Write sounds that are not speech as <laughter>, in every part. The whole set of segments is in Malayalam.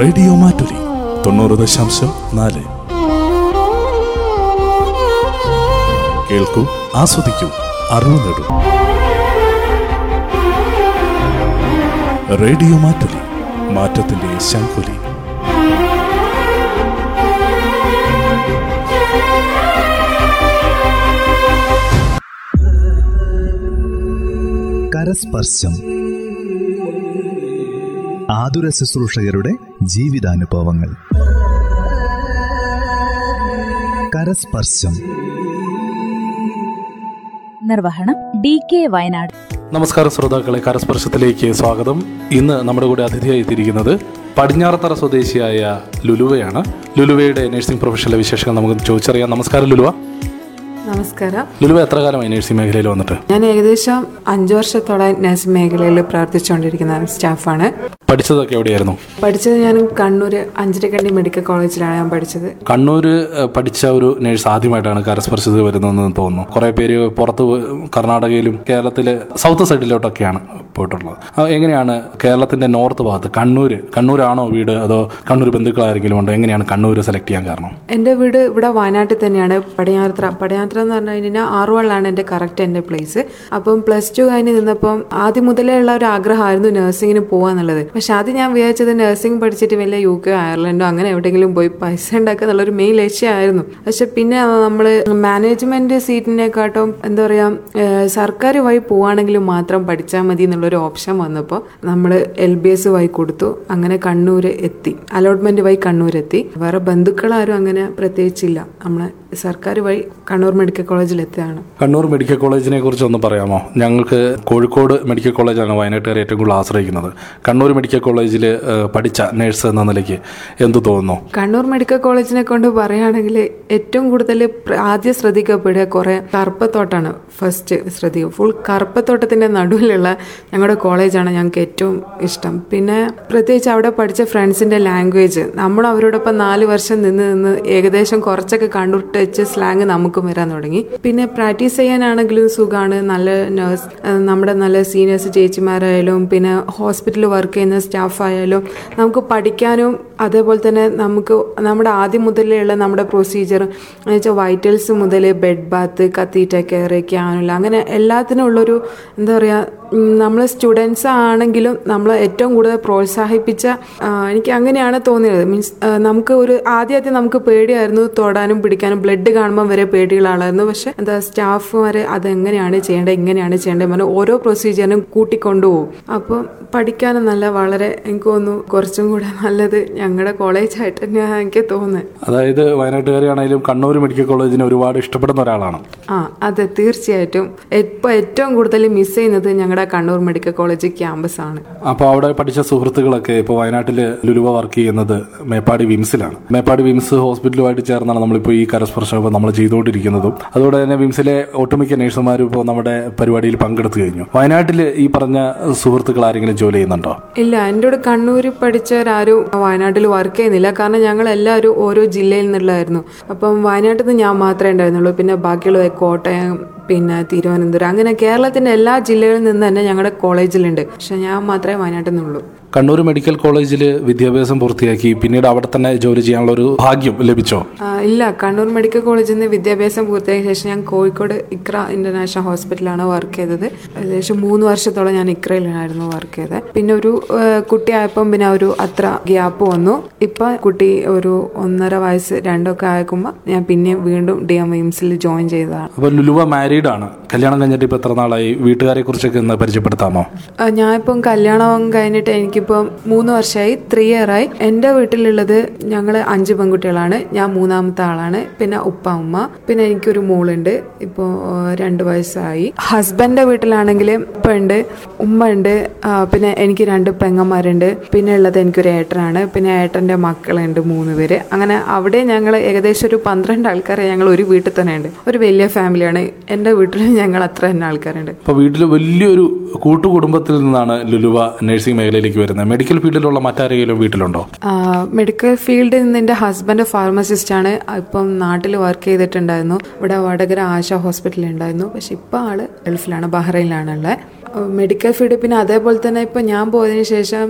റേഡിയോ മാറ്റുലി തൊണ്ണൂറ് ദശാംശം നാല്. കേൾക്കൂ ആസ്വദിക്കൂ അറിവ് നേടൂ. റേഡിയോ മാറ്റുലി മാറ്റത്തിന്റെ ശംഖുലി. കരസ്പർശം. ആതുര ശുശ്രൂഷകരുടെ ജീവിതാനുഭവങ്ങൾ. കരസ്പർശം. നിർവഹണം ഡി കെ വയനാട്. നമസ്കാരം ശ്രോതാക്കളെ കരസ്പർശത്തിലേക്ക് സ്വാഗതം. ഇന്ന് നമ്മുടെ കൂടെ അതിഥിയായി തിരിക്കുന്നത് പടിഞ്ഞാറത്തറ സ്വദേശിയായ ലുലുവയാണ്. ലുലുവയുടെ നഴ്സിംഗ് പ്രൊഫഷനിലെ വിശേഷങ്ങൾ നമുക്ക് ചോദിച്ചറിയാം. നമസ്കാരം ലുലുവ. നമസ്കാരം. ലുലുവ എത്ര കാലമായി നഴ്സിംഗ് മേഖലയിൽ വന്നിട്ട്? ഞാൻ ഏകദേശം അഞ്ചു വർഷത്തോളം നഴ്സിംഗ് മേഖലയിൽ പ്രവർത്തിച്ചുകൊണ്ടിരിക്കുന്ന സ്റ്റാഫാണ്. പഠിച്ചതൊക്കെ എവിടെയായിരുന്നു? പഠിച്ചത് ഞാൻ കണ്ണൂർ അഞ്ചരക്കണ്ടി മെഡിക്കൽ കോളേജിലാണ് ഞാൻ പഠിച്ചത്. കണ്ണൂർ പഠിച്ച ഒരു നഴ്സ് ആദ്യമായിട്ടാണ് കരസ്പർശത്തിൽ വരുന്നതെന്ന് തോന്നുന്നു. കുറെ പേര് പുറത്ത് കർണാടകയിലും കേരളത്തിലെ സൗത്ത് സൈഡിലോട്ടൊക്കെയാണ് പോയിട്ടുള്ളത്. എങ്ങനെയാണ് കേരളത്തിന്റെ നോർത്ത് ഭാഗത്ത് കണ്ണൂർ കണ്ണൂരാണോ വീട്? അതോ കണ്ണൂർ ബന്ധുക്കളാരെങ്കിലും ഉണ്ടോ? എങ്ങനെയാണ് കണ്ണൂർ സെലക്ട് ചെയ്യാൻ കാരണം? എന്റെ വീട് ഇവിടെ വയനാട്ടിൽ തന്നെയാണ്. പടയാത്ര പടയാത്ര എന്ന് പറഞ്ഞു കഴിഞ്ഞാൽ ആറുവള്ളാണ് എന്റെ കറക്റ്റ് എന്റെ പ്ലേസ്. അപ്പം പ്ലസ് ടു കഴിഞ്ഞ് നിന്നപ്പം ആദ്യം മുതലേ ഉള്ള ഒരു ആഗ്രഹമായിരുന്നു നഴ്സിങ്ങിന് പോകാന്നുള്ളത് പക്ഷെ ആദ്യം ഞാൻ വിചാരിച്ചത് നഴ്സിംഗ് പഠിച്ചിട്ട് വലിയ യു കെ അയർലൻഡോ അങ്ങനെ എവിടെയെങ്കിലും പോയി പൈസ ഉണ്ടാക്കുക എന്നുള്ളൊരു മെയിൻ ലക്ഷ്യമായിരുന്നു. പക്ഷെ പിന്നെ നമ്മൾ മാനേജ്മെന്റ് സീറ്റിനെക്കാട്ടും എന്താ പറയാ സർക്കാർ വഴി പോവാണെങ്കിൽ മാത്രം പഠിച്ചാൽ മതി എന്നുള്ളൊരു ഓപ്ഷൻ വന്നപ്പോൾ നമ്മൾ എൽ ബി എസ് വഴി കൊടുത്തു. അങ്ങനെ കണ്ണൂർ എത്തി. അലോട്ട്മെന്റ് വഴി കണ്ണൂരെത്തി. വേറെ ബന്ധുക്കളാരും അങ്ങനെ പ്രത്യേകിച്ചില്ല. നമ്മളെ സർക്കാർ വഴി കണ്ണൂർ മെഡിക്കൽ കോളേജിൽ എത്തിയതാണ് കണ്ണൂർ മെഡിക്കൽ കോളേജിനെ കുറിച്ച് ഒന്ന് പറയാമോ? ഞങ്ങൾക്ക് കോഴിക്കോട് മെഡിക്കൽ കോളേജാണ് വയനാട്ടുകാർ ഏറ്റവും കൂടുതൽ ആശ്രയിക്കുന്നത്. കണ്ണൂർ മെഡിക്കൽ കോളേജിൽ പഠിച്ച നേഴ്സ് എന്ന നിലയ്ക്ക് എന്തു തോന്നുന്നു? കണ്ണൂർ മെഡിക്കൽ കോളേജിനെ കൊണ്ട് പറയുകയാണെങ്കിൽ ഏറ്റവും കൂടുതൽ ആദ്യം ശ്രദ്ധിക്കപ്പെടുക കുറെ കറുപ്പത്തോട്ടാണ്. ഫസ്റ്റ് ശ്രദ്ധിക്കുക ഫുൾ കറുപ്പത്തോട്ടത്തിന്റെ നടുവിലുള്ള ഞങ്ങളുടെ കോളേജാണ് ഞങ്ങൾക്ക് ഏറ്റവും ഇഷ്ടം. പിന്നെ പ്രത്യേകിച്ച് അവിടെ പഠിച്ച ഫ്രണ്ട്സിന്റെ ലാംഗ്വേജ്. നമ്മൾ അവരോടൊപ്പം നാല് വർഷം നിന്ന് നിന്ന് ഏകദേശം കുറച്ചൊക്കെ കണ്ണൂർ ടച്ച് സ്ലാങ് നമുക്കും വരാൻ തുടങ്ങി. പിന്നെ പ്രാക്ടീസ് ചെയ്യാനാണെങ്കിലും സുഖമാണ് നല്ല നേഴ്സ് നമ്മുടെ നല്ല സീനിയേഴ്സ് ചേച്ചിമാരായാലും പിന്നെ ഹോസ്പിറ്റലിൽ വർക്ക് ചെയ്യുന്ന സ്റ്റാഫ് ആയാലും നമുക്ക് പഠിക്കാനും അതേപോലെ തന്നെ നമുക്ക് നമ്മുടെ ആദ്യം മുതലുള്ള നമ്മുടെ പ്രൊസീജിയർ എന്ന് വെച്ചാൽ വൈറ്റൽസ് മുതൽ ബെഡ് ബാത്ത് കത്തീറ്റ കെയർ ക്യാനുള്ള അങ്ങനെ എല്ലാത്തിനും ഉള്ളൊരു എന്താ പറയുക നമ്മൾ സ്റ്റുഡൻസ് ആണെങ്കിലും നമ്മൾ ഏറ്റവും കൂടുതൽ പ്രോത്സാഹിപ്പിച്ച എനിക്ക് അങ്ങനെയാണ് തോന്നിയത്. മീൻസ് നമുക്ക് ഒരു ആദ്യം നമുക്ക് പേടിയായിരുന്നു തൊടാനും പിടിക്കാനും. ബ്ലഡ് കാണുമ്പോൾ വരെ പേടിയുള്ള ആളായിരുന്നു പക്ഷെ എന്താ സ്റ്റാഫുമാർ അതെങ്ങനെയാണ് ചെയ്യേണ്ടത് ഇങ്ങനെയാണ് ചെയ്യേണ്ടത് പറഞ്ഞാൽ ഓരോ പ്രൊസീജിയറും കൂട്ടിക്കൊണ്ടുപോകും. അപ്പോൾ പഠിക്കാനും നല്ല വളരെ എനിക്ക് തോന്നുന്നു കുറച്ചും കൂടെ നല്ലത് ഞങ്ങളുടെ കോളേജായിട്ട് തന്നെയാണ് എനിക്ക് തോന്നുന്നത് അതായത് വയനാട്ടുകാരാണെങ്കിലും കണ്ണൂർ മെഡിക്കൽ കോളേജിനെ ഒരുപാട് ഇഷ്ടപ്പെടുന്ന ഒരാളാണ്. ആ അതെ തീർച്ചയായിട്ടും. ഇപ്പം ഏറ്റവും കൂടുതൽ മിസ് ചെയ്യുന്നത് ഞങ്ങളുടെ കണ്ണൂർ മെഡിക്കൽ കോളേജ് ക്യാമ്പസ് ആണ്. അപ്പോൾ അവിടെ പഠിച്ച സുഹൃത്തുക്കളൊക്കെ ഇപ്പോൾ വയനാട്ടിൽ ലുലുവ വർക്ക് ചെയ്യുന്നത് മേപ്പാടി വിംസിലാണ്. മേപ്പാടി വിംസ് ഹോസ്പിറ്റലുമായിട്ട് ചേർന്നാണ് നമ്മളിപ്പോൾ ഈ കരസ്പർശം ഇപ്പോൾ നമ്മൾ ചെയ്തുകൊണ്ടിരിക്കുന്നതും. അതുകൊണ്ട് തന്നെ വിംസിലെ ഒട്ടുമിക്ക നഴ്സുമാരും ഇപ്പോൾ നമ്മുടെ പരിപാടിയിൽ പങ്കെടുത്തു കഴിഞ്ഞു. വയനാട്ടിൽ ഈ പറഞ്ഞ സുഹൃത്തുക്കൾ ആരെങ്കിലും ജോലി ചെയ്യുന്നുണ്ടോ? ഇല്ല എന്റെ കൂടെ കണ്ണൂരിൽ പഠിച്ചവരാരും വയനാട്ടിൽ വർക്ക് ചെയ്യുന്നില്ല. കാരണം ഞങ്ങൾ എല്ലാവരും ഓരോ ജില്ലയിൽ നിന്നുള്ളതായിരുന്നു അപ്പം വയനാട്ടിൽ നിന്ന് ഞാൻ മാത്രമേ ഉണ്ടായിരുന്നുള്ളൂ. പിന്നെ ബാക്കിയുള്ളത് കോട്ടയം പിന്നെ തിരുവനന്തപുരം അങ്ങനെ കേരളത്തിന്റെ എല്ലാ ജില്ലകളിൽ നിന്ന് തന്നെ ഞങ്ങളുടെ കോളേജിലുണ്ട് പക്ഷെ ഞാൻ മാത്രമേ വയനാട്ടിൽ നിന്നുള്ളൂ. കണ്ണൂർ മെഡിക്കൽ കോളേജിൽ വിദ്യാഭ്യാസം പൂർത്തിയാക്കി. പിന്നീട് അവിടെ തന്നെ ജോലി ചെയ്യാനുള്ള ഒരു ഭാഗ്യം ലഭിച്ചോ? ഇല്ല. കണ്ണൂർ മെഡിക്കൽ കോളേജിൽ നിന്ന് വിദ്യാഭ്യാസം പൂർത്തിയാക്കിയ ശേഷം ഞാൻ കോഴിക്കോട് ഇക്ര ഇന്റർനാഷണൽ ഹോസ്പിറ്റലാണ് വർക്ക് ചെയ്തത്. ഏകദേശം മൂന്ന് വർഷത്തോളം ഞാൻ ഇക്രയിലായിരുന്നു വർക്ക് ചെയ്തത്. പിന്നെ ഒരു കുട്ടിയായപ്പം പിന്നെ ഒരു അത്ര ഗ്യാപ്പ് വന്നു. ഇപ്പൊ കുട്ടി ഒരു ഒന്നര വയസ്സ് രണ്ടൊക്കെ ആയക്കുമ്പോൾ ഞാൻ പിന്നെ വീണ്ടും ഡി എം എയിംസിൽ ജോയിൻ ചെയ്തതാണ്. അപ്പോൾ ലുലുവ മാരീഡ് ആണ്. കല്യാണം കഴിഞ്ഞിട്ട് ഇപ്പോൾ എത്ര നാളായി? വീട്ടുകാരെ കുറിച്ചൊക്കെ ഒന്ന് പരിചയപ്പെടുത്താമോ? ഞാൻ ഞാനിപ്പം കല്യാണം കഴിഞ്ഞിട്ട് എനിക്കിപ്പം മൂന്ന് വർഷമായി ത്രീ ഇയറായി എന്റെ വീട്ടിലുള്ളത് ഞങ്ങൾ അഞ്ച് പെൺകുട്ടികളാണ്. ഞാൻ മൂന്നാമത്തെ ആളാണ്. പിന്നെ ഉപ്പ ഉമ്മ. പിന്നെ എനിക്കൊരു മോളുണ്ട്. ഇപ്പോൾ രണ്ട് വയസ്സായി. ഹസ്ബൻഡിന്റെ വീട്ടിലാണെങ്കിൽ ഉപ്പ ഉണ്ട് ഉമ്മ ഉണ്ട്. പിന്നെ എനിക്ക് രണ്ട് പെങ്ങന്മാരുണ്ട്. പിന്നെ ഉള്ളത് എനിക്കൊരു ഏട്ടനാണ്. പിന്നെ ഏട്ടന്റെ മക്കളുണ്ട് മൂന്ന് പേര്. അങ്ങനെ അവിടെ ഞങ്ങൾ ഏകദേശം ഒരു പന്ത്രണ്ട് ആൾക്കാരെ ഞങ്ങൾ ഒരു വീട്ടിൽ തന്നെ ഉണ്ട് ഒരു വലിയ ഫാമിലിയാണ്. എന്റെ വീട്ടിൽ ഞങ്ങൾ അത്ര തന്നെ ആൾക്കാരുണ്ട്. അപ്പോൾ വീട്ടിൽ വലിയൊരു കൂട്ടുകുടുംബത്തിൽ നിന്നാണ് ലുലുവ നഴ്സിംഗ് മേഖലയിലേക്ക് വരുന്നത്. മെഡിക്കൽ ഫീൽഡിലുള്ള മറ്റാരെങ്കിലും വീട്ടിലുണ്ടോ? മെഡിക്കൽ ഫീൽഡിൽ നിന്ന് എന്റെ ഹസ്ബൻഡ് ഫാർമസിസ്റ്റ് ആണ്. ഇപ്പം നാട്ടിൽ വർക്ക് ചെയ്തിട്ടുണ്ടായിരുന്നു. ഇവിടെ വടകര ആശ ഹോസ്പിറ്റലിൽ ഉണ്ടായിരുന്നു. പക്ഷെ ഇപ്പൊ ആൾ ഗൾഫിലാണ് ബഹ്റൈനിലാണ് ഉള്ളത് മെഡിക്കൽ ഫീൽഡ് പിന്നെ അതേപോലെ തന്നെ ഇപ്പൊ ഞാൻ പോയതിനു ശേഷം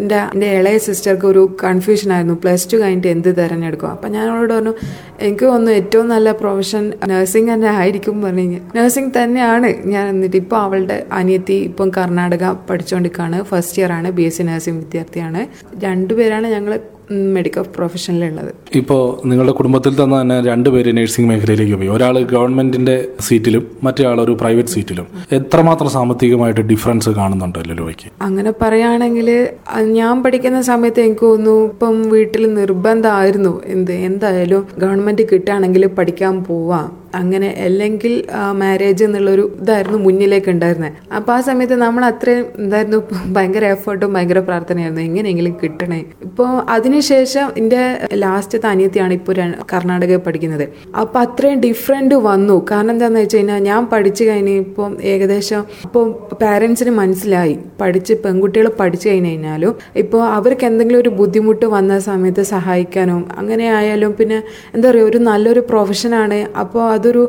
എന്റെ ഇളയ സിസ്റ്റർക്ക് ഒരു കൺഫ്യൂഷൻ ആയിരുന്നു. പ്ലസ് ടു കഴിഞ്ഞിട്ട് എന്ത് തിരഞ്ഞെടുക്കും? അപ്പൊ ഞാൻ അവളോട് പറഞ്ഞു എനിക്ക് തോന്നുന്നു ഏറ്റവും നല്ല പ്രൊഫഷൻ നഴ്സിംഗ് തന്നെ ആയിരിക്കും പറഞ്ഞു. നഴ്സിംഗ് തന്നെയാണ്. ഞാൻ എന്നിട്ട് ഇപ്പോൾ അവളുടെ അനിയത്തി ഇപ്പം കർണാടക പഠിച്ചുകൊണ്ടിരിക്കുകയാണ് ഫസ്റ്റ് ഇയർ ആണ് ബി എസ് സി നഴ്സിംഗ് വിദ്യാർത്ഥിയാണ്. രണ്ടുപേരാണ് ഞങ്ങൾ മെഡിക്കൽ പ്രൊഫഷനിലുള്ളത് ഇപ്പോൾ നിങ്ങളുടെ കുടുംബത്തിൽ തന്നെ തന്നെ രണ്ടുപേര് നഴ്സിംഗ് മേഖലയിലേക്ക് പോയി. ഒരാൾ ഗവൺമെന്റിന്റെ സീറ്റിലും മറ്റേ ഒരു പ്രൈവറ്റ് സീറ്റിലും. എത്രമാത്രം സാമ്പത്തികമായിട്ട് ഡിഫറൻസ് കാണുന്നുണ്ട് ലുലുവയ്ക്ക്? അങ്ങനെ പറയുകയാണെങ്കിൽ ഞാൻ പഠിക്കുന്ന സമയത്ത് എനിക്ക് തോന്നുന്നു ഇപ്പം വീട്ടിൽ നിർബന്ധമായിരുന്നു. എന്ത് എന്തായാലും ഗവൺമെന്റ് കിട്ടുകയാണെങ്കിൽ പഠിക്കാൻ പോവാം. അങ്ങനെ അല്ലെങ്കിൽ മാരേജ് എന്നുള്ളൊരു ഇതായിരുന്നു മുന്നിലേക്ക് ഉണ്ടായിരുന്നത് അപ്പോൾ ആ സമയത്ത് നമ്മൾ അത്രയും എന്തായിരുന്നു ഭയങ്കര എഫേർട്ടും ഭയങ്കര പ്രാർത്ഥനയായിരുന്നു. എങ്ങനെയെങ്കിലും കിട്ടണേ. ഇപ്പോൾ അതിനുശേഷം എന്റെ ലാസ്റ്റത്തെ അനിയത്തിയാണ് ഇപ്പോൾ കർണാടകയിൽ പഠിക്കുന്നത്. അപ്പോൾ അത്രയും ഡിഫറെന്റ് വന്നു. കാരണം എന്താണെന്ന് വെച്ച് കഴിഞ്ഞാൽ ഞാൻ പഠിച്ചു കഴിഞ്ഞപ്പോൾ ഏകദേശം ഇപ്പോൾ പാരൻസിന് മനസ്സിലായി. പഠിച്ച് പെൺകുട്ടികൾ പഠിച്ചു കഴിഞ്ഞ് കഴിഞ്ഞാലും ഇപ്പോൾ അവർക്ക് എന്തെങ്കിലും ഒരു ബുദ്ധിമുട്ട് വന്ന സമയത്ത് സഹായിക്കാനും അങ്ങനെ ആയാലും പിന്നെ എന്താ പറയുക ഒരു നല്ലൊരു പ്രൊഫഷനാണ് അപ്പോൾ അതൊരു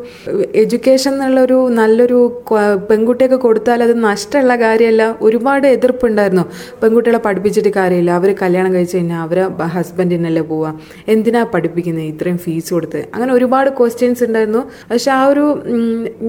എഡ്യൂക്കേഷൻ എന്നുള്ളൊരു നല്ലൊരു പെൺകുട്ടിയൊക്കെ കൊടുത്താൽ അത് നഷ്ടമുള്ള കാര്യമല്ല. ഒരുപാട് എതിർപ്പുണ്ടായിരുന്നു. പെൺകുട്ടികളെ പഠിപ്പിച്ചിട്ട് കാര്യമില്ല. അവർ കല്യാണം കഴിച്ച് കഴിഞ്ഞാൽ അവരെ ഹസ്ബൻഡിനല്ലേ പോവുക എന്തിനാ പഠിപ്പിക്കുന്നത് ഇത്രയും ഫീസ് കൊടുത്ത്. അങ്ങനെ ഒരുപാട് ക്വസ്റ്റ്യൻസ് ഉണ്ടായിരുന്നു. പക്ഷെ ആ ഒരു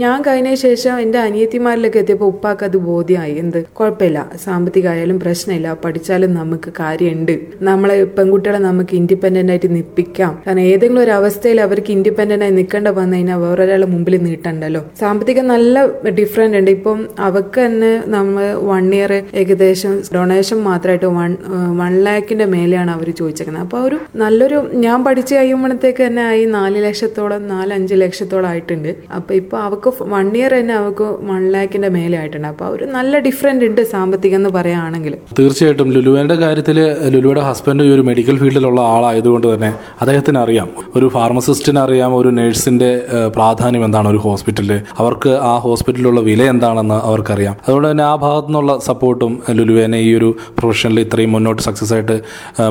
ഞാൻ കഴിഞ്ഞ ശേഷം എന്റെ അനിയത്തിമാരിലൊക്കെ എത്തിയപ്പോൾ ഉപ്പാക്ക് അത് ബോധ്യമായി എന്ത്? കുഴപ്പമില്ല. സാമ്പത്തികമായാലും പ്രശ്നമില്ല. പഠിച്ചാലും നമുക്ക് കാര്യമുണ്ട്. നമ്മളെ പെൺകുട്ടികളെ നമുക്ക് ഇൻഡിപെൻഡന്റ് ആയിട്ട് നിൽപ്പിക്കാം കാരണം ഏതെങ്കിലും ഒരു അവസ്ഥയിൽ അവർക്ക് ഇൻഡിപെൻഡന്റ് ആയി നിൽക്കേണ്ട വന്നു കഴിഞ്ഞാൽ വേറൊരാളെ മുമ്പിൽ നീട്ടണ്ടല്ലോ? സാമ്പത്തികം നല്ല ഡിഫറെന്റ് ഉണ്ട്. ഇപ്പം അവർക്ക് തന്നെ നമ്മൾ വൺ ഇയർ ഏകദേശം ഡൊണേഷൻ മാത്രമായിട്ട് വൺ വൺ ലാക്കിന്റെ മേലെയാണ് അവർ ചോദിച്ചേക്കുന്നത്. അപ്പോൾ ഒരു നല്ലൊരു ഞാൻ പഠിച്ച കഴിയുമ്പോഴത്തേക്ക് തന്നെ ആയി നാല് ലക്ഷത്തോളം നാലഞ്ച് ലക്ഷത്തോളം ആയിട്ടുണ്ട്. അപ്പോൾ ഇപ്പോൾ അവർക്ക് വൺ ഇയർ തന്നെ അവർക്ക് വൺ ലാക്കിന്റെ മേലെ ആയിട്ടുണ്ട്. അപ്പോൾ ഒരു നല്ല ഡിഫറെന്റ് ഉണ്ട് സാമ്പത്തികം എന്ന് പറയുകയാണെങ്കിൽ. തീർച്ചയായിട്ടും ലുലുവിന്റെ കാര്യത്തിൽ ലുലുയുടെ ഹസ്ബൻഡ് ഒരു മെഡിക്കൽ ഫീൽഡിലുള്ള ആളായതുകൊണ്ട് തന്നെ അദ്ദേഹത്തിന് അറിയാം ഒരു ഫാർമസിസ്റ്റിന് അറിയാം ഒരു നഴ്സിന്റെ പ്രാധാന്യം എന്താണ് ഒരു ഹോസ്പിറ്റലിൽ? അവർക്ക് ആ ഹോസ്പിറ്റലിലുള്ള വില എന്താണെന്ന് അവർക്കറിയാം. അതുകൊണ്ട് തന്നെ ആ ഭാഗത്തു നിന്നുള്ള സപ്പോർട്ടും ലുലുവേനെ ഈ ഒരു പ്രൊഫഷനിൽ ഇത്രയും മുന്നോട്ട് സക്സസ് ആയിട്ട്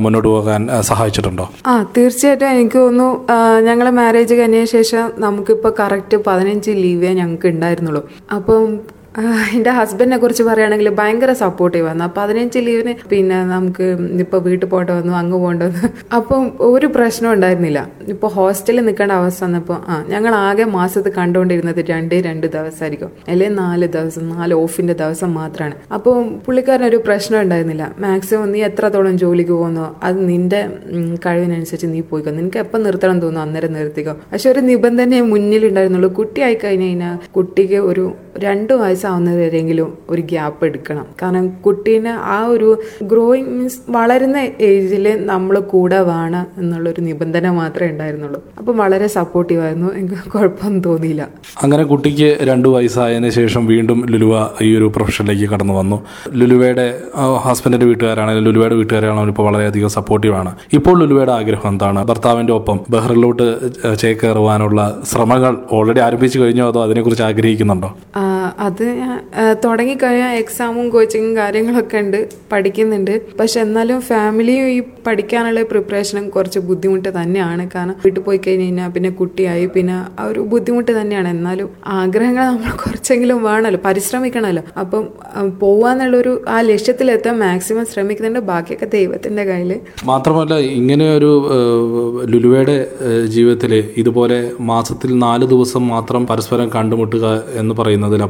മുന്നോട്ട് പോകാൻ സഹായിച്ചിട്ടുണ്ടോ? ആ തീർച്ചയായിട്ടും എനിക്ക് തോന്നുന്നു ഞങ്ങൾ മാരേജ് കഴിഞ്ഞ ശേഷം നമുക്കിപ്പോൾ കറക്റ്റ് പതിനഞ്ച് ലീവേ ഞങ്ങൾക്ക് ഉണ്ടായിരുന്നുള്ളൂ. അപ്പം എന്റെ ഹസ്ബൻഡിനെ കുറിച്ച് പറയുകയാണെങ്കിൽ ഭയങ്കര സപ്പോർട്ടീവ് ആണ്. അപ്പം അതിനനുസരിച്ച് ലീവിന് പിന്നെ നമുക്ക് ഇപ്പോൾ വീട്ടിൽ പോയിട്ട് വന്നു അങ്ങ് പോകേണ്ട വന്നു. അപ്പം ഒരു പ്രശ്നം ഉണ്ടായിരുന്നില്ല. ഇപ്പോൾ ഹോസ്റ്റലിൽ നിൽക്കേണ്ട അവസ്ഥ വന്നപ്പോൾ ആ ഞങ്ങൾ ആകെ മാസത്തിൽ കണ്ടുകൊണ്ടിരുന്നത് രണ്ടേ രണ്ട് ദിവസമായിരിക്കും. അല്ലെങ്കിൽ നാല് ദിവസം നാല് ഓഫിന്റെ ദിവസം മാത്രമാണ്. അപ്പോൾ പുള്ളിക്കാരനൊരു പ്രശ്നം ഉണ്ടായിരുന്നില്ല. മാക്സിമം നീ എത്രത്തോളം ജോലിക്ക് പോകുന്നോ അത് നിന്റെ കഴിവിനനുസരിച്ച് നീ പോയിക്കോ. നിനക്ക് എപ്പം നിർത്തണം തോന്നുന്നു അന്നേരം നിർത്തിക്കോ. പക്ഷെ ഒരു നിബന്ധനയെ മുന്നിലുണ്ടായിരുന്നുള്ളൂ. കുട്ടിയായി കഴിഞ്ഞ് കഴിഞ്ഞാൽ കുട്ടിക്ക് ഒരു രണ്ട് വയസ്സാവുന്നത് വരെയെങ്കിലും ഒരു ഗ്യാപ്പ് എടുക്കണം. കാരണം കുട്ടീനെ ആ ഒരു ഗ്രോയിങ് മീൻസ് വളരുന്ന ഏജിൽ നമ്മൾ കൂടെ വേണം എന്നുള്ളൊരു നിബന്ധന മാത്രമേ ഉണ്ടായിരുന്നുള്ളൂ. അപ്പം വളരെ സപ്പോർട്ടീവ് ആയിരുന്നു എനിക്ക് കുഴപ്പമൊന്നും തോന്നിയില്ല. അങ്ങനെ കുട്ടിക്ക് രണ്ട് വയസ്സായതിനു ശേഷം വീണ്ടും ലുലുവ ഈ ഒരു പ്രൊഫഷനിലേക്ക് കടന്നു വന്നു. ലുലുവയുടെ ഹസ്ബൻഡിന്റെ വീട്ടുകാരാണെങ്കിലും ലുലുവയുടെ വീട്ടുകാരാണെങ്കിലും ഇപ്പോൾ വളരെയധികം സപ്പോർട്ടീവാണ്. ഇപ്പോൾ ലുലുവയുടെ ആഗ്രഹം എന്താണ്? ഭർത്താവിന്റെ ഒപ്പം ബഹ്റിലോട്ട് ചേക്കേറുവാനുള്ള ശ്രമങ്ങൾ ഓൾറെഡി ആരംഭിച്ചു കഴിഞ്ഞോ അതോ അതിനെക്കുറിച്ച് ആഗ്രഹിക്കുന്നുണ്ടോ? അത് തുടങ്ങിക്കഴിഞ്ഞാൽ എക്സാമും കോച്ചിങ്ങും കാര്യങ്ങളൊക്കെ ഉണ്ട് പഠിക്കുന്നുണ്ട്. പക്ഷെ എന്നാലും ഫാമിലിയും ഈ പഠിക്കാനുള്ള പ്രിപ്പറേഷനും കുറച്ച് ബുദ്ധിമുട്ട് തന്നെയാണ്. കാരണം വീട്ടിൽ പോയി കഴിഞ്ഞ് കഴിഞ്ഞാൽ പിന്നെ കുട്ടിയായി പിന്നെ ആ ഒരു ബുദ്ധിമുട്ട് തന്നെയാണ്. എന്നാലും ആഗ്രഹങ്ങൾ നമ്മൾ കുറച്ചെങ്കിലും വേണമല്ലോ പരിശ്രമിക്കണമല്ലോ. അപ്പം പോവാന്നുള്ളൊരു ആ ലക്ഷ്യത്തിലെത്താൻ മാക്സിമം ശ്രമിക്കുന്നുണ്ട്. ബാക്കിയൊക്കെ ദൈവത്തിന്റെ കയ്യിൽ മാത്രമല്ല ഇങ്ങനെ ഒരു ലുലുവയുടെ ജീവിതത്തിൽ ഇതുപോലെ മാസത്തിൽ നാല് ദിവസം മാത്രം പരസ്പരം കണ്ടുമുട്ടുക എന്ന്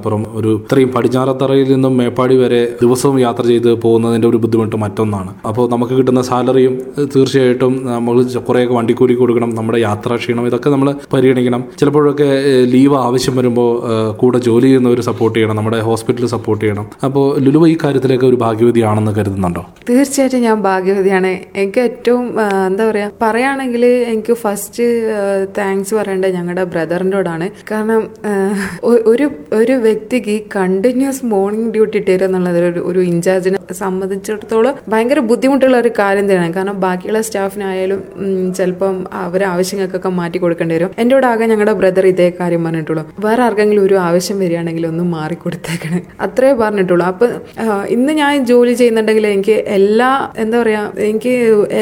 പറയുന്നതിലപ്പുറം ഒരു ഇത്രയും പടിഞ്ഞാറത്തറയിൽ നിന്നും മേപ്പാടി വരെ ദിവസവും യാത്ര ചെയ്ത് പോകുന്നതിന്റെ ഒരു ബുദ്ധിമുട്ട് മറ്റൊന്നാണ്. അപ്പോൾ നമുക്ക് കിട്ടുന്ന സാലറിയും തീർച്ചയായിട്ടും നമ്മൾ കുറേയൊക്കെ വണ്ടിക്കൂലി കൊടുക്കണം നമ്മുടെ യാത്രാ ക്ഷീണം ഇതൊക്കെ നമ്മൾ പരിഗണിക്കണം. ചിലപ്പോഴൊക്കെ ലീവ് ആവശ്യം വരുമ്പോൾ കൂടെ ജോലി ചെയ്യുന്നവർ സപ്പോർട്ട് ചെയ്യണം നമ്മുടെ ഹോസ്പിറ്റൽ സപ്പോർട്ട് ചെയ്യണം. അപ്പോൾ ലുലുവ ഈ കാര്യത്തിലൊക്കെ ഒരു ഭാഗ്യവതിയാണെന്ന് കരുതുന്നുണ്ടോ? തീർച്ചയായിട്ടും ഞാൻ ഭാഗ്യവതിയാണ്. എനിക്ക് ഏറ്റവും എന്താ പറയുക പറയുകയാണെങ്കിൽ എനിക്ക് ഫസ്റ്റ് താങ്ക്സ് പറയേണ്ടത് ഞങ്ങളുടെ ബ്രദറിന്റെയോടാണ് കാരണം ഒരു ഒരു വ്യക്തിക്ക് കണ്ടിന്യൂസ് മോർണിംഗ് ഡ്യൂട്ടി ഇട്ടുതരിക എന്നുള്ളത് ഒരു ഇൻചാർജിനെ സംബന്ധിച്ചിടത്തോളം ഭയങ്കര ബുദ്ധിമുട്ടുള്ള ഒരു കാര്യം തന്നെയാണ്. കാരണം ബാക്കിയുള്ള സ്റ്റാഫിനായാലും ചിലപ്പം അവരെ ആവശ്യങ്ങൾക്കൊക്കെ മാറ്റി കൊടുക്കേണ്ടി വരും. എന്റെ കൂടെ ആകെ ഞങ്ങളുടെ ബ്രദർ ഇതേ കാര്യം പറഞ്ഞിട്ടുള്ളൂ. വേറെ ആർക്കെങ്കിലും ഒരു ആവശ്യം വരികയാണെങ്കിൽ ഒന്ന് മാറി കൊടുത്തേക്കണേ. അത്രേ പറഞ്ഞിട്ടുള്ളൂ. അപ്പൊ ഇന്ന് ഞാൻ ജോലി ചെയ്യുന്നുണ്ടെങ്കിൽ എനിക്ക് എല്ലാ എന്താ പറയാ എനിക്ക്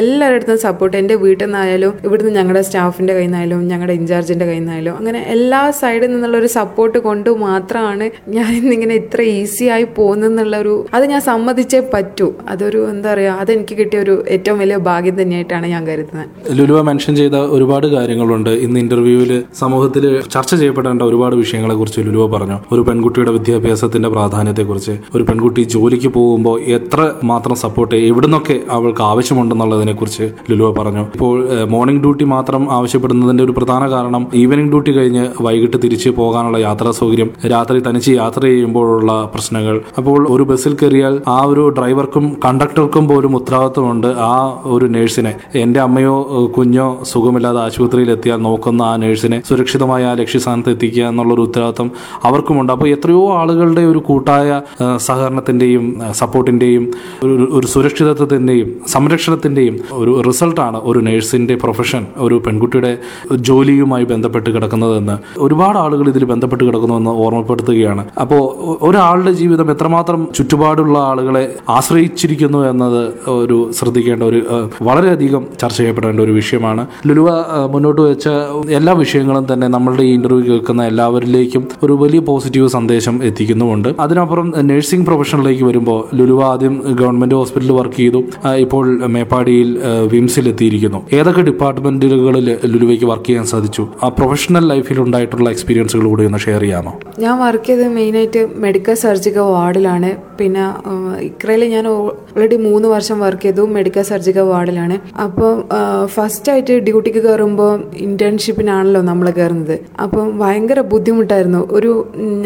എല്ലാവരുടെ സപ്പോർട്ട് എന്റെ വീട്ടിൽ നിന്നായാലും ഇവിടുന്ന് ഞങ്ങളുടെ സ്റ്റാഫിന്റെ കയ്യിൽ നിന്നായാലും ഞങ്ങളുടെ ഇൻചാർജിന്റെ കയ്യിൽ നിന്നായാലും അങ്ങനെ എല്ലാ സൈഡിൽ നിന്നുള്ള ഒരു സപ്പോർട്ട് കൊണ്ട് മാത്രമാണ് കൊണ്ടാണ് ഞാൻ ഇന്നിങ്ങനെ ഇത്ര ഈസി ആയി പോകുന്നെന്നുള്ള ഒരു അത് ഞാൻ സമ്മതിച്ചേ പറ്റൂ. അതൊരു എന്താ പറയുക അതെനിക്ക് കിട്ടിയ ഒരു ഏറ്റവും വലിയ ഭാഗ്യം തന്നെയായിട്ടാണ് ഞാൻ കരുതുന്നത്. ലുലുവ മെൻഷൻ ചെയ്ത ഒരുപാട് കാര്യങ്ങളുണ്ട്. ഇന്ന് ഇന്റർവ്യൂവിൽ സമൂഹത്തിൽ ചർച്ച ചെയ്യപ്പെടേണ്ട ഒരുപാട് വിഷയങ്ങളെ കുറിച്ച് ലുലുവ പറഞ്ഞു. ഒരു പെൺകുട്ടിയുടെ വിദ്യാഭ്യാസത്തിന്റെ പ്രാധാന്യത്തെക്കുറിച്ച് ഒരു പെൺകുട്ടി ജോലിക്ക് പോകുമ്പോൾ എത്ര മാത്രം സപ്പോർട്ട് എവിടുന്നൊക്കെ അവൾക്ക് ആവശ്യമുണ്ടെന്നുള്ളതിനെ കുറിച്ച് ലുലുവ പറഞ്ഞു. ഇപ്പോൾ മോർണിംഗ് ഡ്യൂട്ടി മാത്രം ആവശ്യപ്പെടുന്നതിന്റെ ഒരു പ്രധാന കാരണം ഈവനിങ് ഡ്യൂട്ടി കഴിഞ്ഞ് വൈകിട്ട് തിരിച്ച് പോകാനുള്ള യാത്രാ സൗകര്യം രാത്രി തനിച്ച് യാത്ര ചെയ്യുമ്പോഴുള്ള പ്രശ്നങ്ങൾ. അപ്പോൾ ഒരു ബസ്സിൽ കയറിയാൽ ആ ഒരു ഡ്രൈവർക്കും കണ്ടക്ടർക്കും പോലും ഉത്തരവാദിത്വമുണ്ട്. ആ ഒരു നേഴ്സിനെ. എന്റെ അമ്മയോ കുഞ്ഞോ സുഖമില്ലാതെ ആശുപത്രിയിൽ എത്തിയാൽ നോക്കുന്ന ആ നേഴ്സിനെ സുരക്ഷിതമായ ആ ലക്ഷ്യസ്ഥാനത്ത് എത്തിക്കുക എന്നുള്ളൊരു ഉത്തരവാദിത്വം അവർക്കുമുണ്ട്. അപ്പോൾ എത്രയോ ആളുകളുടെ ഒരു കൂട്ടായ സഹകരണത്തിന്റെയും സപ്പോർട്ടിന്റെയും ഒരു ഒരു സുരക്ഷിതത്വത്തിന്റെയും സംരക്ഷണത്തിന്റെയും ഒരു റിസൾട്ടാണ് ഒരു നേഴ്സിന്റെ പ്രൊഫഷൻ ഒരു പെൺകുട്ടിയുടെ ജോലിയുമായി ബന്ധപ്പെട്ട് കിടക്കുന്നതെന്ന്. ഒരുപാട് ആളുകൾ ഇതിൽ ബന്ധപ്പെട്ട് കിടക്കുന്നുവെന്ന് ഓർമ്മപ്പെടുത്തുകയാണ് അപ്പോൾ ഒരാളുടെ ജീവിതം എത്രമാത്രം ചുറ്റുപാടുള്ള ആളുകളെ ആശ്രയിച്ചിരിക്കുന്നു എന്നത് ഒരു ശ്രദ്ധിക്കേണ്ട ഒരു വളരെയധികം ചർച്ച ചെയ്യപ്പെടേണ്ട ഒരു വിഷയമാണ്. ലുലുവ മുന്നോട്ട് വെച്ച എല്ലാ വിഷയങ്ങളും തന്നെ നമ്മളുടെ ഈ ഇന്റർവ്യൂ കേൾക്കുന്ന എല്ലാവരിലേക്കും ഒരു വലിയ പോസിറ്റീവ് സന്ദേശം എത്തിക്കുന്നുമുണ്ട്. അതിനപ്പുറം നഴ്സിംഗ് പ്രൊഫഷനിലേക്ക് വരുമ്പോൾ ലുലുവ ആദ്യം ഗവൺമെന്റ് ഹോസ്പിറ്റലിൽ വർക്ക് ചെയ്തു. ഇപ്പോൾ മേപ്പാടിയിൽ വിംസിൽ എത്തിയിരിക്കുന്നു. ഏതൊക്കെ ഡിപ്പാർട്ട്മെന്റുകളിൽ ലുലുവയ്ക്ക് വർക്ക് ചെയ്യാൻ സാധിച്ചു? ആ പ്രൊഫഷണൽ ലൈഫിൽ ഉണ്ടായിട്ടുള്ള എക്സ്പീരിയൻസുകൾ കൂടി ഒന്ന് ഷെയർ ചെയ്യാമോ? ഞാൻ വർക്ക് ചെയ്തത് മെയിനായിട്ട് മെഡിക്കൽ സർജിക്കൽ വാർഡിലാണ്. പിന്നെ ഇക്രയിൽ ഞാൻ ഓൾറെഡി മൂന്ന് വർഷം വർക്ക് ചെയ്തു മെഡിക്കൽ സർജിക്കൽ വാർഡിലാണ്. അപ്പോൾ ഫസ്റ്റ് ആയിട്ട് ഡ്യൂട്ടിക്ക് കയറുമ്പോൾ ഇന്റേൺഷിപ്പിനാണല്ലോ നമ്മൾ കയറുന്നത് അപ്പം ഭയങ്കര ബുദ്ധിമുട്ടായിരുന്നു. ഒരു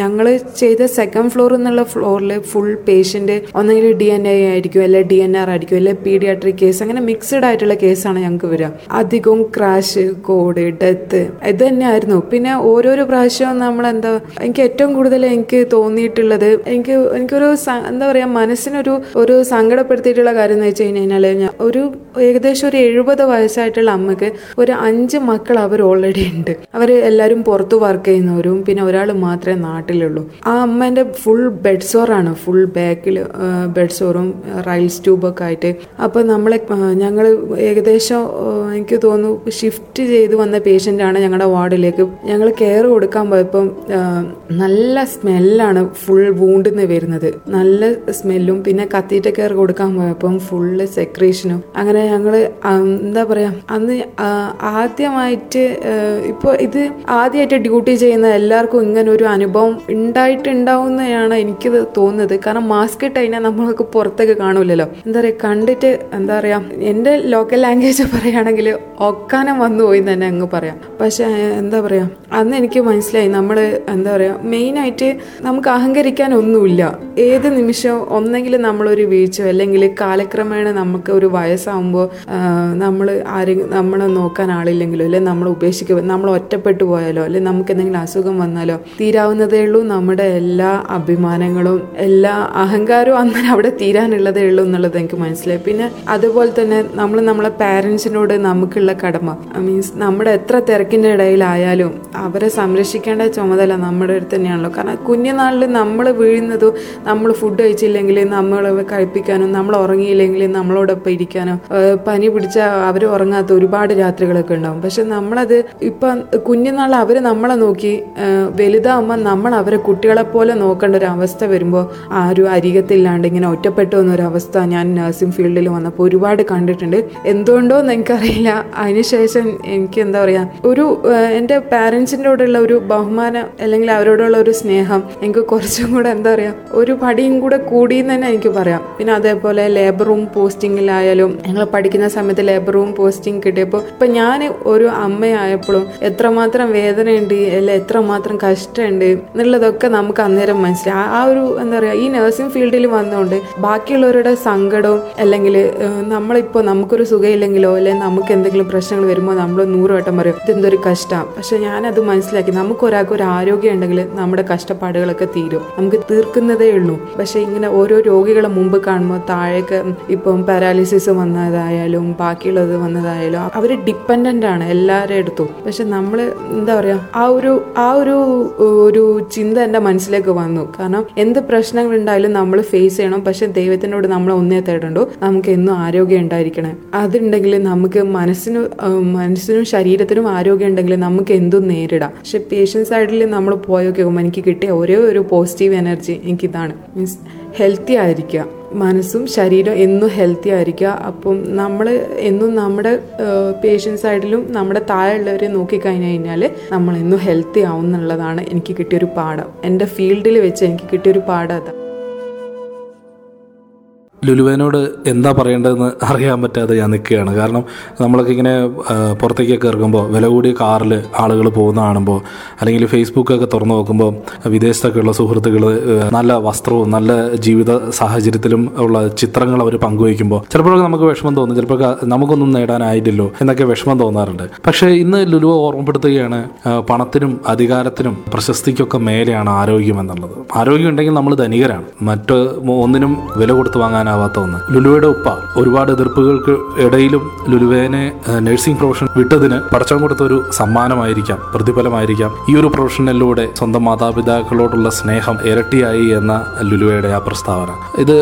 ഞങ്ങൾ ചെയ്ത സെക്കൻഡ് ഫ്ലോർ എന്നുള്ള ഫ്ലോറിൽ ഫുൾ പേഷ്യന്റ് ഒന്നെങ്കിൽ ഡി എൻ ഐ ആയിരിക്കും അല്ലെങ്കിൽ ഡി എൻ ആർ ആയിരിക്കും അല്ലെങ്കിൽ പീഡിയാട്രിക് കേസ് അങ്ങനെ മിക്സഡ് ആയിട്ടുള്ള കേസാണ് ഞങ്ങൾക്ക് വരിക. അധികവും ക്രാഷ് കോഡ് ഡെത്ത് ഇത് തന്നെയായിരുന്നു. പിന്നെ ഓരോരോ പ്രാവശ്യവും നമ്മൾ എന്താ എനിക്ക് ഏറ്റവും കൂടുതൽ എനിക്ക് തോന്നിയിട്ടുള്ളത്. എനിക്ക് എനിക്കൊരു എന്താ പറയാ മനസ്സിനൊരു ഒരു സങ്കടപ്പെടുത്തിയിട്ടുള്ള കാര്യം എന്ന് വെച്ച് കഴിഞ്ഞാൽ ഞാൻ ഒരു ഏകദേശം ഒരു എഴുപത് വയസ്സായിട്ടുള്ള അമ്മയ്ക്ക് ഒരു അഞ്ച് മക്കൾ അവർ ഓൾറെഡി ഉണ്ട്. അവർ എല്ലാവരും പുറത്ത് വർക്ക് ചെയ്യുന്നവരും പിന്നെ ഒരാൾ മാത്രമേ നാട്ടിലുള്ളൂ. ആ അമ്മേന്റെ ഫുൾ ബെഡ് സോറാണ് ഫുൾ ബാക്കിൽ ബെഡ് സോറും റൈൽസ് ട്യൂബൊക്കെ ആയിട്ട്. അപ്പോൾ നമ്മളെ ഞങ്ങൾ ഏകദേശം എനിക്ക് തോന്നുന്നു ഷിഫ്റ്റ് ചെയ്ത് വന്ന പേഷ്യന്റാണ് ഞങ്ങളുടെ വാർഡിലേക്ക്. ഞങ്ങൾ കെയർ കൊടുക്കാൻ പോയപ്പം നല്ല സ്മെല്ലാണ് ഫുൾ വൂണ്ടിന്ന് വരുന്നത്. നല്ല സ്മെല്ലും പിന്നെ കത്തീറ്റ കെയർ കൊടുക്കാൻ പോയപ്പം ഫുള്ള് സെക്രീഷനും അങ്ങനെ ഞങ്ങൾ എന്താ പറയാ അന്ന് ആദ്യമായിട്ട് ഇപ്പോൾ ഇത് ആദ്യമായിട്ട് ഡ്യൂട്ടി ചെയ്യുന്ന എല്ലാവർക്കും ഇങ്ങനെ ഒരു അനുഭവം ഉണ്ടായിട്ടുണ്ടാവുന്നതാണ് എനിക്ക് തോന്നുന്നത്. കാരണം മാസ്ക് ഇട്ട് കഴിഞ്ഞാൽ നമ്മൾക്ക് പുറത്തേക്ക് കാണൂലല്ലോ. എന്താ പറയുക കണ്ടിട്ട് എന്താ പറയാ എന്റെ ലോക്കൽ ലാംഗ്വേജ് <laughs> പറയുകയാണെങ്കിൽ ഒക്കാനം വന്നു പോയി തന്നെ അങ്ങ് പറയാം. പക്ഷെ എന്താ പറയാ അന്ന് എനിക്ക് മനസ്സിലായി നമ്മൾ എന്താ പറയാ മെയിനായിട്ട് നമുക്ക് അഹങ്കരിക്കാൻ ഒന്നുമില്ല ഏത് നിമിഷം ഒന്നെങ്കിൽ നമ്മളൊരു വീഴ്ച അല്ലെങ്കിൽ കാലക്രമേണ നമുക്ക് ഒരു വയസ്സാകുമ്പോൾ നമ്മൾ ആരെങ്കിലും നമ്മളെ നോക്കാൻ ആളില്ലെങ്കിലോ അല്ലെങ്കിൽ നമ്മൾ ഉപേക്ഷിക്കുക നമ്മൾ ഒറ്റപ്പെട്ടു പോയാലോ അല്ലെങ്കിൽ നമുക്ക് എന്തെങ്കിലും അസുഖം വന്നാലോ തീരാവുന്നതേ ഉള്ളൂ നമ്മുടെ എല്ലാ അഭിമാനങ്ങളും എല്ലാ അഹങ്കാരവും അന്നേരം അവിടെ തീരാനുള്ളതേ ഉള്ളൂ എന്നുള്ളത് എനിക്ക് മനസ്സിലായി. പിന്നെ അതുപോലെ തന്നെ നമ്മൾ നമ്മളെ പാരൻസിനോട് നമുക്കുള്ള കടമ. മീൻസ് നമ്മുടെ എത്ര തിരക്കിന്റെ ഇടയിലായാലും അവരെ സംരക്ഷിക്കേണ്ട ചുമതല നമ്മുടെ അടുത്ത് തന്നെയാണല്ലോ. കാരണം കുഞ്ഞുനാളിൽ നമ്മൾ വീഴുന്നതും നമ്മൾ ഫുഡ് കഴിച്ചില്ലെങ്കിൽ നമ്മൾ കഴിപ്പിക്കാനും നമ്മൾ ഉറങ്ങിയില്ലെങ്കിൽ നമ്മളോടൊപ്പം ഇരിക്കാനോ പനി പിടിച്ച അവർ ഉറങ്ങാത്ത ഒരുപാട് രാത്രികളൊക്കെ ഉണ്ടാവും. പക്ഷെ നമ്മളത് ഇപ്പം കുഞ്ഞുനാൾ അവർ നമ്മളെ നോക്കി വലുതാവുമ്പോൾ നമ്മൾ അവരെ കുട്ടികളെ പോലെ നോക്കേണ്ട ഒരു അവസ്ഥ വരുമ്പോൾ ആരും അരികത്തില്ലാണ്ട് ഇങ്ങനെ ഒറ്റപ്പെട്ടു എന്നൊരവസ്ഥ ഞാൻ നഴ്സിംഗ് ഫീൽഡിൽ വന്നപ്പോൾ ഒരുപാട് കണ്ടിട്ടുണ്ട്. എന്തുകൊണ്ടോ എന്ന് എനിക്കറിയില്ല അതിനുശേഷം എനിക്ക് എന്താ പറയുക ഒരു എന്റെ പാരൻസിന്റെ കൂടെയുള്ള ഒരു ബഹുമാനം അല്ലെങ്കിൽ അവരോടുള്ള ഒരു സ്നേഹം. എനിക്ക് കുറച്ചും കൂടെ എന്താ പറയുക ഒരു പടിയും കൂടെ കൂടി എന്ന് തന്നെ എനിക്ക് പറയാം. പിന്നെ അതേപോലെ ലേബർ റൂം പോസ്റ്റിങ്ങിലായാലും ഞങ്ങൾ പഠിക്കുന്ന സമയത്ത് ലേബർ റൂം പോസ്റ്റിംഗ് കിട്ടിയപ്പോൾ ഇപ്പം ഞാൻ ഒരു അമ്മയായപ്പോഴും എത്രമാത്രം വേദനയുണ്ട് അല്ല എത്രമാത്രം കഷ്ടമുണ്ട് എന്നുള്ളതൊക്കെ നമുക്ക് അന്നേരം മനസ്സിലായി. ആ- ഒരു എന്താ പറയുക ഈ നഴ്സിംഗ് ഫീൽഡിൽ വന്നുകൊണ്ട് ബാക്കിയുള്ളവരുടെ സങ്കടവും അല്ലെങ്കിൽ നമ്മളിപ്പോൾ നമുക്കൊരു സുഖമില്ലെങ്കിലോ അല്ലെങ്കിൽ നമുക്ക് എന്തെങ്കിലും പ്രശ്നങ്ങൾ വരുമ്പോൾ നമ്മൾ നൂറ് വട്ടം പറയും ഇതെന്തൊരു കഷ്ടമാണ് പക്ഷെ ഞാനത് മനസ്സിലാക്കി നമുക്ക് ഒരാൾക്ക് ഒരു ആരോഗ്യം ഉണ്ടെങ്കിൽ നമ്മുടെ കഷ്ടപ്പാടുകളൊക്കെ തീരും. നമുക്ക് തീർക്കുന്നതേ ഉള്ളൂ. പക്ഷെ ഇങ്ങനെ ഓരോ രോഗികളെ മുമ്പ് കാണുമ്പോൾ താഴേക്ക് ഇപ്പം പാരാലിസിസ് വന്നതായാലും ബാക്കിയുള്ളത് വന്നതായാലും അവർ ഡിപ്പെൻഡന്റ് ആണ് എല്ലാവരുടെ അടുത്തും. പക്ഷെ നമ്മൾ എന്താ പറയുക ആ ഒരു ആ ഒരു ഒരു ചിന്ത എന്റെ മനസ്സിലേക്ക് വന്നു. കാരണം എന്ത് പ്രശ്നങ്ങൾ ഉണ്ടായാലും നമ്മൾ ഫേസ് ചെയ്യണം. പക്ഷെ ദൈവത്തിനോട് നമ്മൾ ഒന്നേ തേടണ്ടോ. നമുക്ക് എന്നും ആരോഗ്യം ഉണ്ടായിരിക്കണേ. അതുണ്ടെങ്കിൽ നമുക്ക് മനസ്സിനും മനസ്സിനും ശരീരത്തിനും ആരോഗ്യം ഉണ്ടെങ്കിൽ നമുക്ക് എന്തും നേരിടാം. പക്ഷെ പേഷ്യൻസ് സൈഡിൽ നമ്മൾ പോകുമ്പോൾ എനിക്ക് കിട്ടിയ ഒരേ ഒരു പോസിറ്റീവ് എനർജി എനിക്കിതാണ്. മീൻസ് ഹെൽത്തി ആയിരിക്കുക. മനസ്സും ശരീരം എന്നും ഹെൽത്തി ആയിരിക്കുക. അപ്പം നമ്മൾ എന്നും നമ്മുടെ പേഷ്യൻസ് സൈഡിലും നമ്മുടെ താഴെയുള്ളവരെ നോക്കിക്കഴിഞ്ഞ് കഴിഞ്ഞാൽ നമ്മൾ എന്നും ഹെൽത്തി ആവും എന്നുള്ളതാണ് എനിക്ക് കിട്ടിയൊരു പാഠം. എന്റെ ഫീൽഡിൽ വെച്ച് എനിക്ക് കിട്ടിയൊരു പാഠം അതാണ് ലുലുവേനോട് എന്താ പറയേണ്ടതെന്ന് അറിയാൻ പറ്റാതെ ഞാൻ നിൽക്കുകയാണ്. കാരണം നമ്മളൊക്കെ ഇങ്ങനെ പുറത്തേക്കൊക്കെ ഇറങ്ങുമ്പോൾ വില കൂടിയ കാറിൽ ആളുകൾ പോകുന്ന കാണുമ്പോൾ അല്ലെങ്കിൽ ഫേസ്ബുക്കൊക്കെ തുറന്നു നോക്കുമ്പോൾ വിദേശത്തൊക്കെയുള്ള സുഹൃത്തുക്കൾ നല്ല വസ്ത്രവും നല്ല ജീവിത സാഹചര്യത്തിലും ഉള്ള ചിത്രങ്ങൾ അവർ പങ്കുവയ്ക്കുമ്പോൾ ചിലപ്പോഴൊക്കെ നമുക്ക് വിഷമം തോന്നും. ചിലപ്പോൾ നമുക്കൊന്നും നേടാനായില്ലല്ലോ എന്നൊക്കെ വിഷമം തോന്നാറുണ്ട്. പക്ഷേ ഇന്ന് ലുലുവ ഓർമ്മപ്പെടുത്തുകയാണ് പണത്തിനും അധികാരത്തിനും പ്രശസ്തിക്കൊക്കെ മേലെയാണ് ആരോഗ്യം എന്നുള്ളത്. ആരോഗ്യം ഉണ്ടെങ്കിൽ നമ്മൾ ധനികരാണ്. മറ്റ് ഒന്നിനും വില കൊടുത്ത് വാങ്ങാനാവാത്ത ഒന്ന് ലുലുവയുടെ ഉപ്പ ഒരുപാട് എതിർപ്പുകൾക്ക് ഇടയിലും ലുലുവേനെ നഴ്സിംഗ് പ്രൊഫഷൻ വിട്ടതിന് പടച്ചം കൊടുത്ത ഒരു സമ്മാനമായിരിക്കാം പ്രതിഫലമായിരിക്കാം. ഈ ഒരു പ്രൊഫഷനിലൂടെ സ്വന്തം മാതാപിതാക്കളോടുള്ള സ്നേഹം ഇരട്ടിയായി എന്ന ലുലുവയുടെ ആ പ്രസ്താവന. ഇത്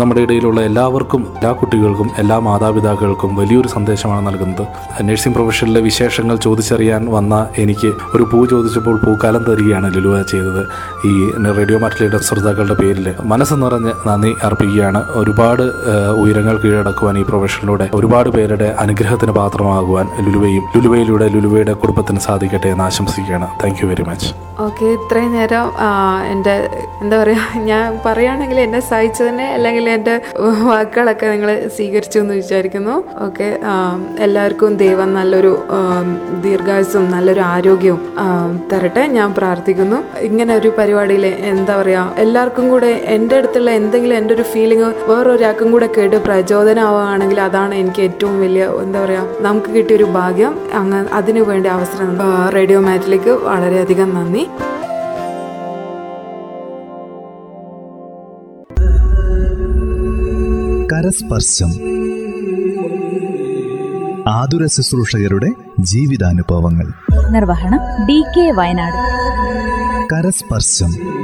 നമ്മുടെ ഇടയിലുള്ള എല്ലാവർക്കും എല്ലാ കുട്ടികൾക്കും എല്ലാ മാതാപിതാക്കൾക്കും വലിയൊരു സന്ദേശമാണ് നൽകുന്നത്. നഴ്സിംഗ് പ്രൊഫഷനിലെ വിശേഷങ്ങൾ ചോദിച്ചറിയാൻ വന്ന എനിക്ക് ഒരു പൂ ചോദിച്ചപ്പോൾ പൂക്കാലം തരികയാണ് ലുലുവ ചെയ്തത്. ഈ റേഡിയോ മാറ്റിലയുടെ ശ്രോതാക്കളുടെ പേരിൽ മനസ്സ് നിറഞ്ഞ് നന്ദി അർപ്പിക്കുകയാണ് ഒരുപാട് ഉയരങ്ങൾ കീഴടക്കുവാൻ ഈ പ്രൊഫഷനിലൂടെ ഒരുപാട് പേരുടെ അനുഗ്രഹത്തിന് പാത്രമാകുവാൻ ലുലുവയും ലുലുവയിലൂടെ ലുലുവയുടെ കുടുംബത്തിന് സാധിക്കട്ടെ എന്ന് ആശംസിക്കുകയാണ്. താങ്ക് വെരി മച്ച് ഓക്കെ ഇത്രയും നേരം എന്റെ എന്താ പറയുക ഞാൻ പറയുകയാണെങ്കിൽ എന്നെ സഹിച്ചതിനെ അല്ലെങ്കിൽ എന്റെ വാക്കുകളൊക്കെ നിങ്ങൾ സ്വീകരിച്ചു എന്ന് വിചാരിക്കുന്നു. ഓക്കെ എല്ലാവർക്കും ദൈവം നല്ലൊരു ദീർഘായുസും നല്ലൊരു ആരോഗ്യവും തരട്ടെ ഞാൻ പ്രാർത്ഥിക്കുന്നു. ഇങ്ങനെ ഒരു പരിപാടിയിൽ എന്താ പറയുക എല്ലാവർക്കും കൂടെ എന്റെ അടുത്തുള്ള എന്തെങ്കിലും എന്റെ ഒരു ഫീലിംഗ് വേറൊരാൾക്കും കൂടെ കേട്ട് പ്രചോദനമാവുകയാണെങ്കിൽ അതാണ് എനിക്ക് ഏറ്റവും വലിയ എന്താ പറയുക നമുക്ക് കിട്ടിയൊരു ഭാഗ്യം. അങ്ങ് അതിനു വേണ്ടി അവസരം റേഡിയോ മാറ്റിലേക്ക് വളരെയധികം നന്ദി. കരസ്പർശം. ആതുര ശുശ്രൂഷകരുടെ ജീവിതാനുഭവങ്ങൾ. നിർവഹണം ഡി കെ വയനാട്. കരസ്പർശം.